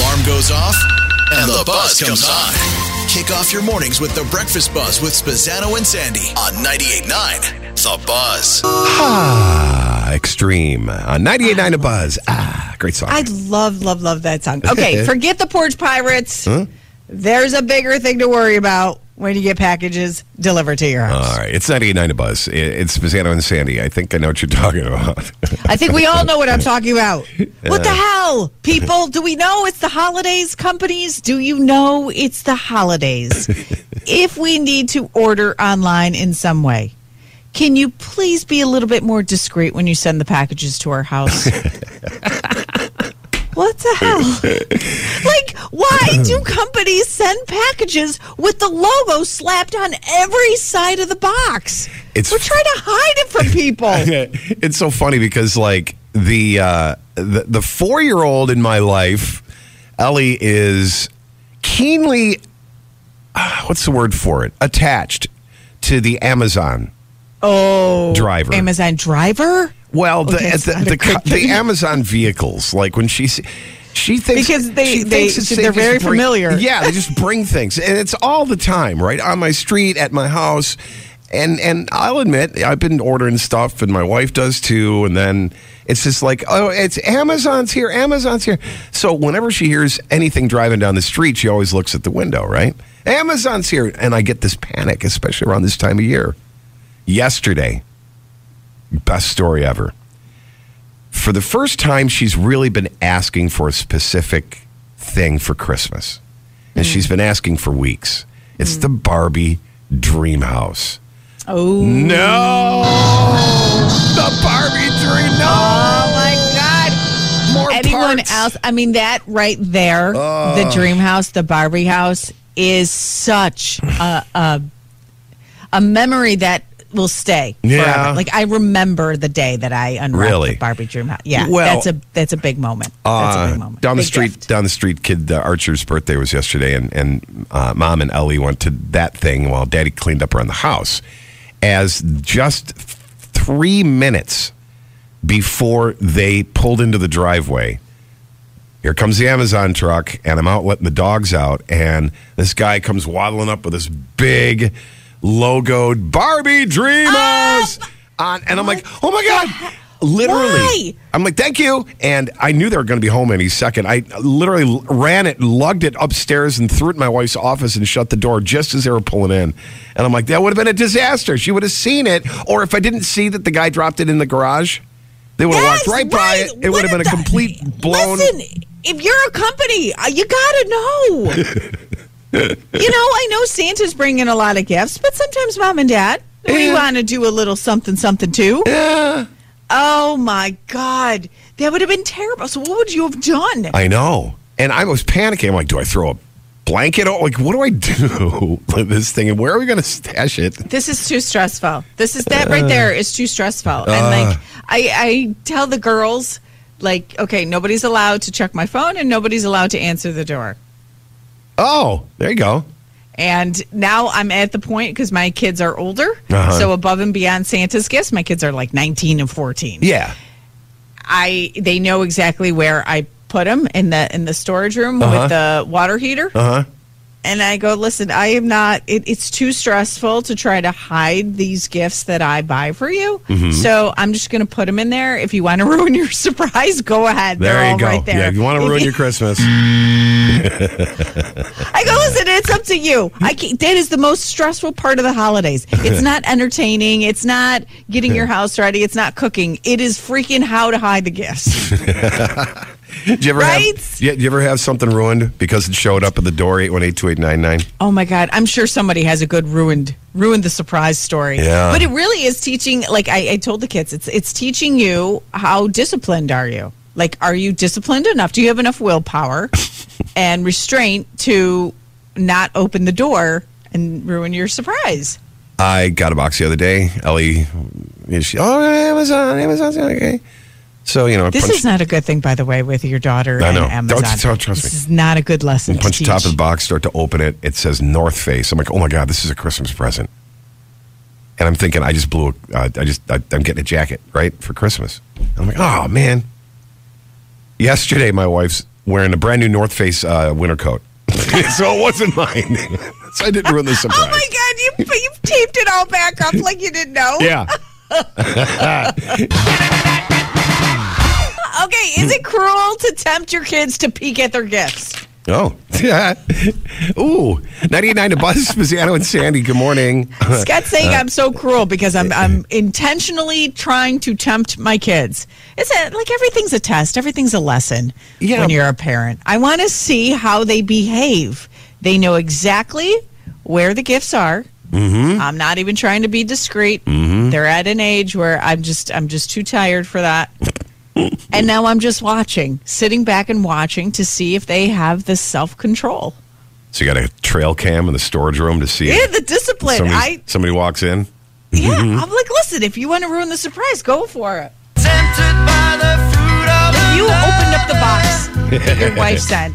The alarm goes off and the buzz comes on. Kick off your mornings with the breakfast buzz with Spazzano and Sandy on 98.9 The Buzz. Ah, extreme. Uh, 98.9 a buzz. Ah, great song. I love, love, love that song. Okay, forget the porch pirates. There's a bigger thing to worry about when you get packages delivered to your house. All right, it's 98.9 a buzz. It- It's Spazzano and Sandy. I think I know what you're talking about. I think we all know what I'm talking about. What the hell, people? Do we know it's the holidays? Companies, do you know it's the holidays? if we need to order online in some way, can you please be a little bit more discreet when you send the packages to our house? what the hell? like, why do companies send packages with the logo slapped on every side of the box? It's- We're trying to hide it from people. it's so funny because like the uh, the, the four year old in my life, Ellie is keenly ah, what's the word for it? Attached to the Amazon Oh, driver. Amazon driver? Well, the Okay, it's the, the, the. Amazon vehicles, like when she she thinks Because they- she they- thinks it's- they're very bring- familiar. Yeah, they just bring things, and it's all the time, right on my street, at my house, and and I'll admit I've been ordering stuff, and my wife does too, and then it's just like, oh, it's Amazon's here, Amazon's here. So whenever she hears anything driving down the street, she always looks at the window, right? Amazon's here, and I get this panic, especially around this time of year. Yesterday, best story ever. For the first time, she's really been asking for a specific thing for Christmas. And she's been asking for weeks. It's the Barbie dream house. Oh, No! The Barbie dream no! oh my God. More Anyone parts. else? I mean, that right there, the dream house, the Barbie house, is such a, a, a memory that will stay Yeah. forever. Like, I remember the day that I unwrapped Really? the Barbie dream house. Yeah, Well, that's a that's a big moment. That's a Uh, big moment. down the Big street, gift. down the street, kid uh, Archer's birthday was yesterday, and and uh, mom and Ellie went to that thing while Daddy cleaned up around the house. As just three minutes before they pulled into the driveway, here comes the Amazon truck, and I'm out letting the dogs out, and this guy comes waddling up with this big logoed Barbie Dreamers House on, and I'm like, oh my god. Literally, Why? I'm like, thank you. And I knew they were going to be home any second. I literally ran it, lugged it upstairs, and threw it in my wife's office and shut the door just as they were pulling in. And I'm like, that would have been a disaster. She would have seen it. Or if I didn't see that the guy dropped it in the garage, they would have Yes, walked right, by right. it. It would have been a complete blown. Listen, if you're a company, uh, you gotta know. you know, I know Santa's bringing a lot of gifts, but sometimes mom and dad, we want to do a little something, something too. Yeah. Oh my God, that would have been terrible. So, what would you have done? I know. And I was panicking. I'm like, do I throw a blanket? Like, what do I do with this thing? And where are we going to stash it? This is too stressful. This is that right there is too stressful. and Uh. like, I, I tell the girls, like, okay, nobody's allowed to check my phone and nobody's allowed to answer the door. Oh, there you go. And now I'm at the point because my kids are older. Uh-huh. So above and beyond Santa's gifts, my kids are like 19 and 14. Yeah. I they know exactly where I put them in the in the storage room Uh-huh. with the water heater. Uh huh. And I go, listen, I am not, it, it's too stressful to try to hide these gifts that I buy for you. Mm-hmm. So I'm just going to put them in there. If you want to ruin your surprise, go ahead. There They're you all go. right there. Yeah, if you want to ruin your Christmas. I go, listen, it's up to you. I can't, that is the most stressful part of the holidays. It's not entertaining. It's not getting your house ready. It's not cooking. It is freaking how to hide the gifts. Did you ever Right? have? Yeah, you ever have something ruined because it showed up at the door eight one eight two eight nine nine? Oh my God! I'm sure somebody has a good ruined ruined the surprise story. Yeah. but it really is teaching. Like I, I told the kids, it's it's teaching you how disciplined are you. Like, are you disciplined enough? Do you have enough willpower and restraint to not open the door and ruin your surprise? I got a box the other day. Ellie, is she? Oh, Amazon, Amazon's okay. So you know, I This punched, is not a good thing, by the way, with your daughter I and know. Amazon. Don't- don't trust this me. is not a good lesson. to punch the top of the box, start to open it. It says North Face. I'm like, oh my god, this is a Christmas present. And I'm thinking, I just blew. A, uh, I just, I, I'm getting a jacket right for Christmas. I'm like, oh man. Yesterday, my wife's wearing a brand new North Face uh, winter coat, so it wasn't mine. so I didn't ruin the surprise. Oh my God! You you taped it all back up like you didn't know. Yeah. Okay, is it cruel to tempt your kids to peek at their gifts? Oh, yeah. Ooh, 99 to Buzz, Spazzano and Sandy. Good morning. Scott's saying I'm so cruel because I'm I'm intentionally trying to tempt my kids. It's a, like everything's a test, everything's a lesson Yeah. when you're a parent. I want to see how they behave. They know exactly where the gifts are. Mm-hmm. I'm not even trying to be discreet. They're at an age where I'm just I'm just too tired for that. And now I'm just watching, sitting back and watching to see if they have the self control. So you got a trail cam in the storage room to see Yeah, if the discipline. somebody, I somebody walks in. Yeah, I'm like, listen, if you want to ruin the surprise, go for it. If you opened up the box that your wife sent,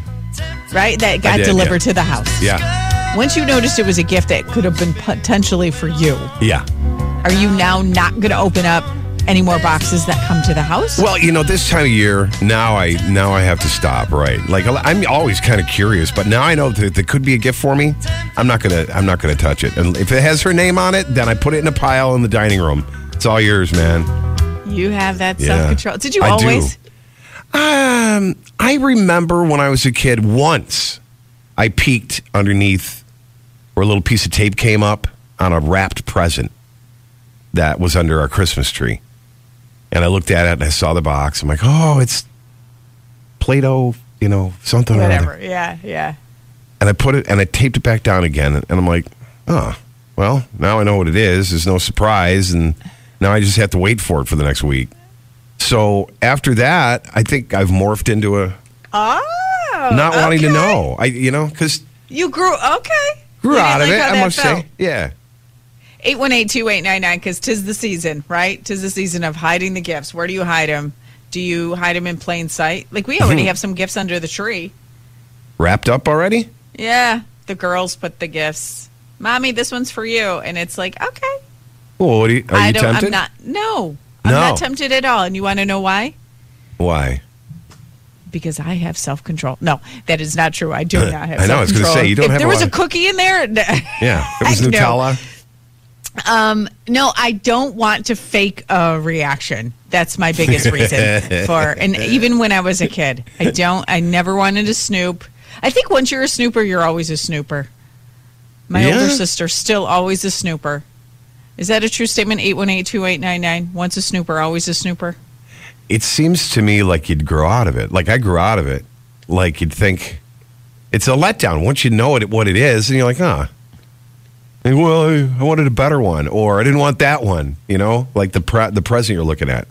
right, that got did, delivered yeah. to the house. Yeah. Once you noticed it was a gift that could have been potentially for you, Yeah. are you now not going to open up any more boxes that come to the house? Well, you know, this time of year, now I now I have to stop, right? Like I'm always kind of curious, but now I know that there could be a gift for me. I'm not gonna I'm not gonna touch it. And if it has her name on it, then I put it in a pile in the dining room. It's all yours, man. You have that Yeah. self control. Did you I do. always? Um, I remember when I was a kid, once I peeked underneath where a little piece of tape came up on a wrapped present that was under our Christmas tree. And I looked at it and I saw the box. I'm like, oh, it's Play Doh, you know, something or Whatever. other. Yeah, yeah. And I put it and I taped it back down again. And I'm like, oh, well, now I know what it is. There's no surprise. And now I just have to wait for it for the next week. So after that, I think I've morphed into a Oh. not wanting to know. I, you know, because You grew, okay. grew You out of like it. I must felt. say, yeah. 818-2899 because tis the season right tis the season of hiding the gifts where do you hide them do you hide them in plain sight like we already have some gifts under the tree Wrapped up already. yeah the girls put the gifts mommy this one's for you and it's like okay Well, what do you, are i you don't tempted? i'm not no i'm No. not tempted at all and you want to know why Why? because I have self control. No, that is not true. I do not have. I know, I was gonna say, you don't if have there a was lot a of- cookie in there, Yeah, it was. Nutella. Um, no, I don't want to fake a reaction. That's my biggest reason for, and even when I was a kid, I don't, I never wanted to snoop. I think once you're a snooper, you're always a snooper. My Yeah. older sister, still always a snooper. Is that a true statement? 818-2899. Once a snooper, always a snooper. It seems to me like you'd grow out of it. Like I grew out of it. Like you'd think it's a letdown once you know it, what it is, and you're like, huh. And, well, I wanted a better one, or I didn't want that one. You know, like the pre- the present you're looking at.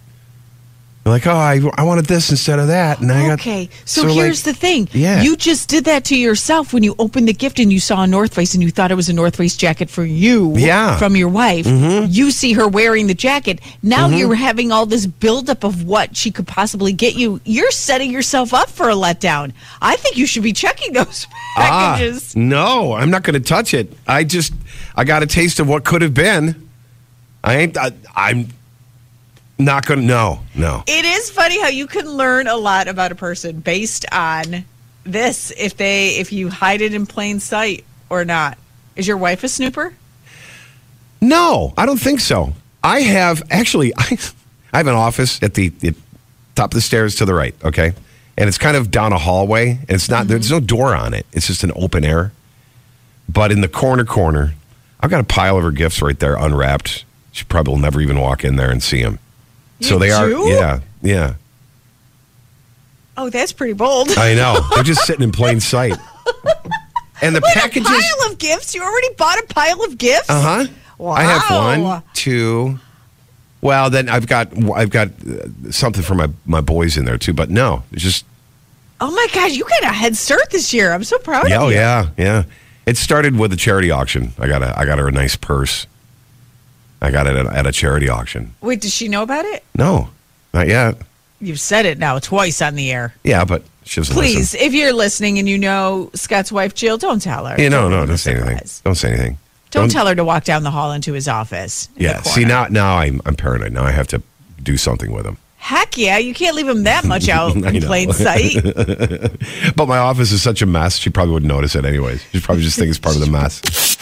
You're like, oh, I, I wanted this instead of that, and I got Okay, so, like, here's the thing. Yeah. You just did that to yourself when you opened the gift and you saw a North Face and you thought it was a North Face jacket for you Yeah. Mm-hmm. from your wife. You see her wearing the jacket. Now you're having all this buildup of what she could possibly get you. You're setting yourself up for a letdown. I think you should be checking those packages. Ah, no, I'm not going to touch it. I just I got a taste of what could have been. I ain't. I, I'm not going to. No, no. It is funny how you can learn a lot about a person based on this if they if you hide it in plain sight or not. Is your wife a snooper? No, I don't think so. I have actually. I, I have an office at the, the top of the stairs to the right. Okay, and it's kind of down a hallway, and it's not. There's no door on it. It's just an open air. But in the corner corner, I've got a pile of her gifts right there, unwrapped. She probably will never even walk in there and see them. So You they are. Yeah, yeah. Oh, that's pretty bold. I know. They're just sitting in plain sight. And the Wait, packages. a pile of gifts? You already bought a pile of gifts? Uh huh. Wow. I have one, two. Well, then I've got I've got uh, something for my my boys in there too. But no, it's just Oh my gosh, you got a head start this year. I'm so proud yeah, of oh yeah, yeah. It started with a charity auction. I got a I got her a nice purse. I got it at, at a charity auction. Wait, does she know about it? No, not yet. You've said it now twice on the air. Yeah, but she doesn't Please, listen. if you're listening and you know Scott's wife Jill, don't tell her. Yeah, no, Don't no, don't say anything. Don't say anything. Don't, tell her to walk down the hall into his office. in the Yeah, see corner. now now I'm I'm paranoid. Now I have to do something with him. Heck yeah, you can't leave him that much out I in know. plain sight. But my office is such a mess. She probably wouldn't notice it anyways. She probably just thinks it's part of the mess.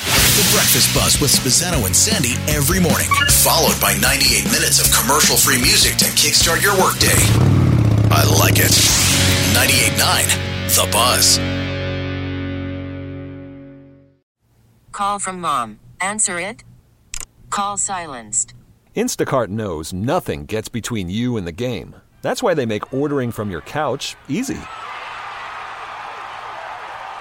The Breakfast Buzz with Spazzano and Sandy every morning, followed by 98 minutes of commercial free music to kickstart your workday. I like it. 98.9 The Buzz. Call from mom. Answer it. Call silenced. Instacart knows nothing gets between you and the game. That's why they make ordering from your couch easy.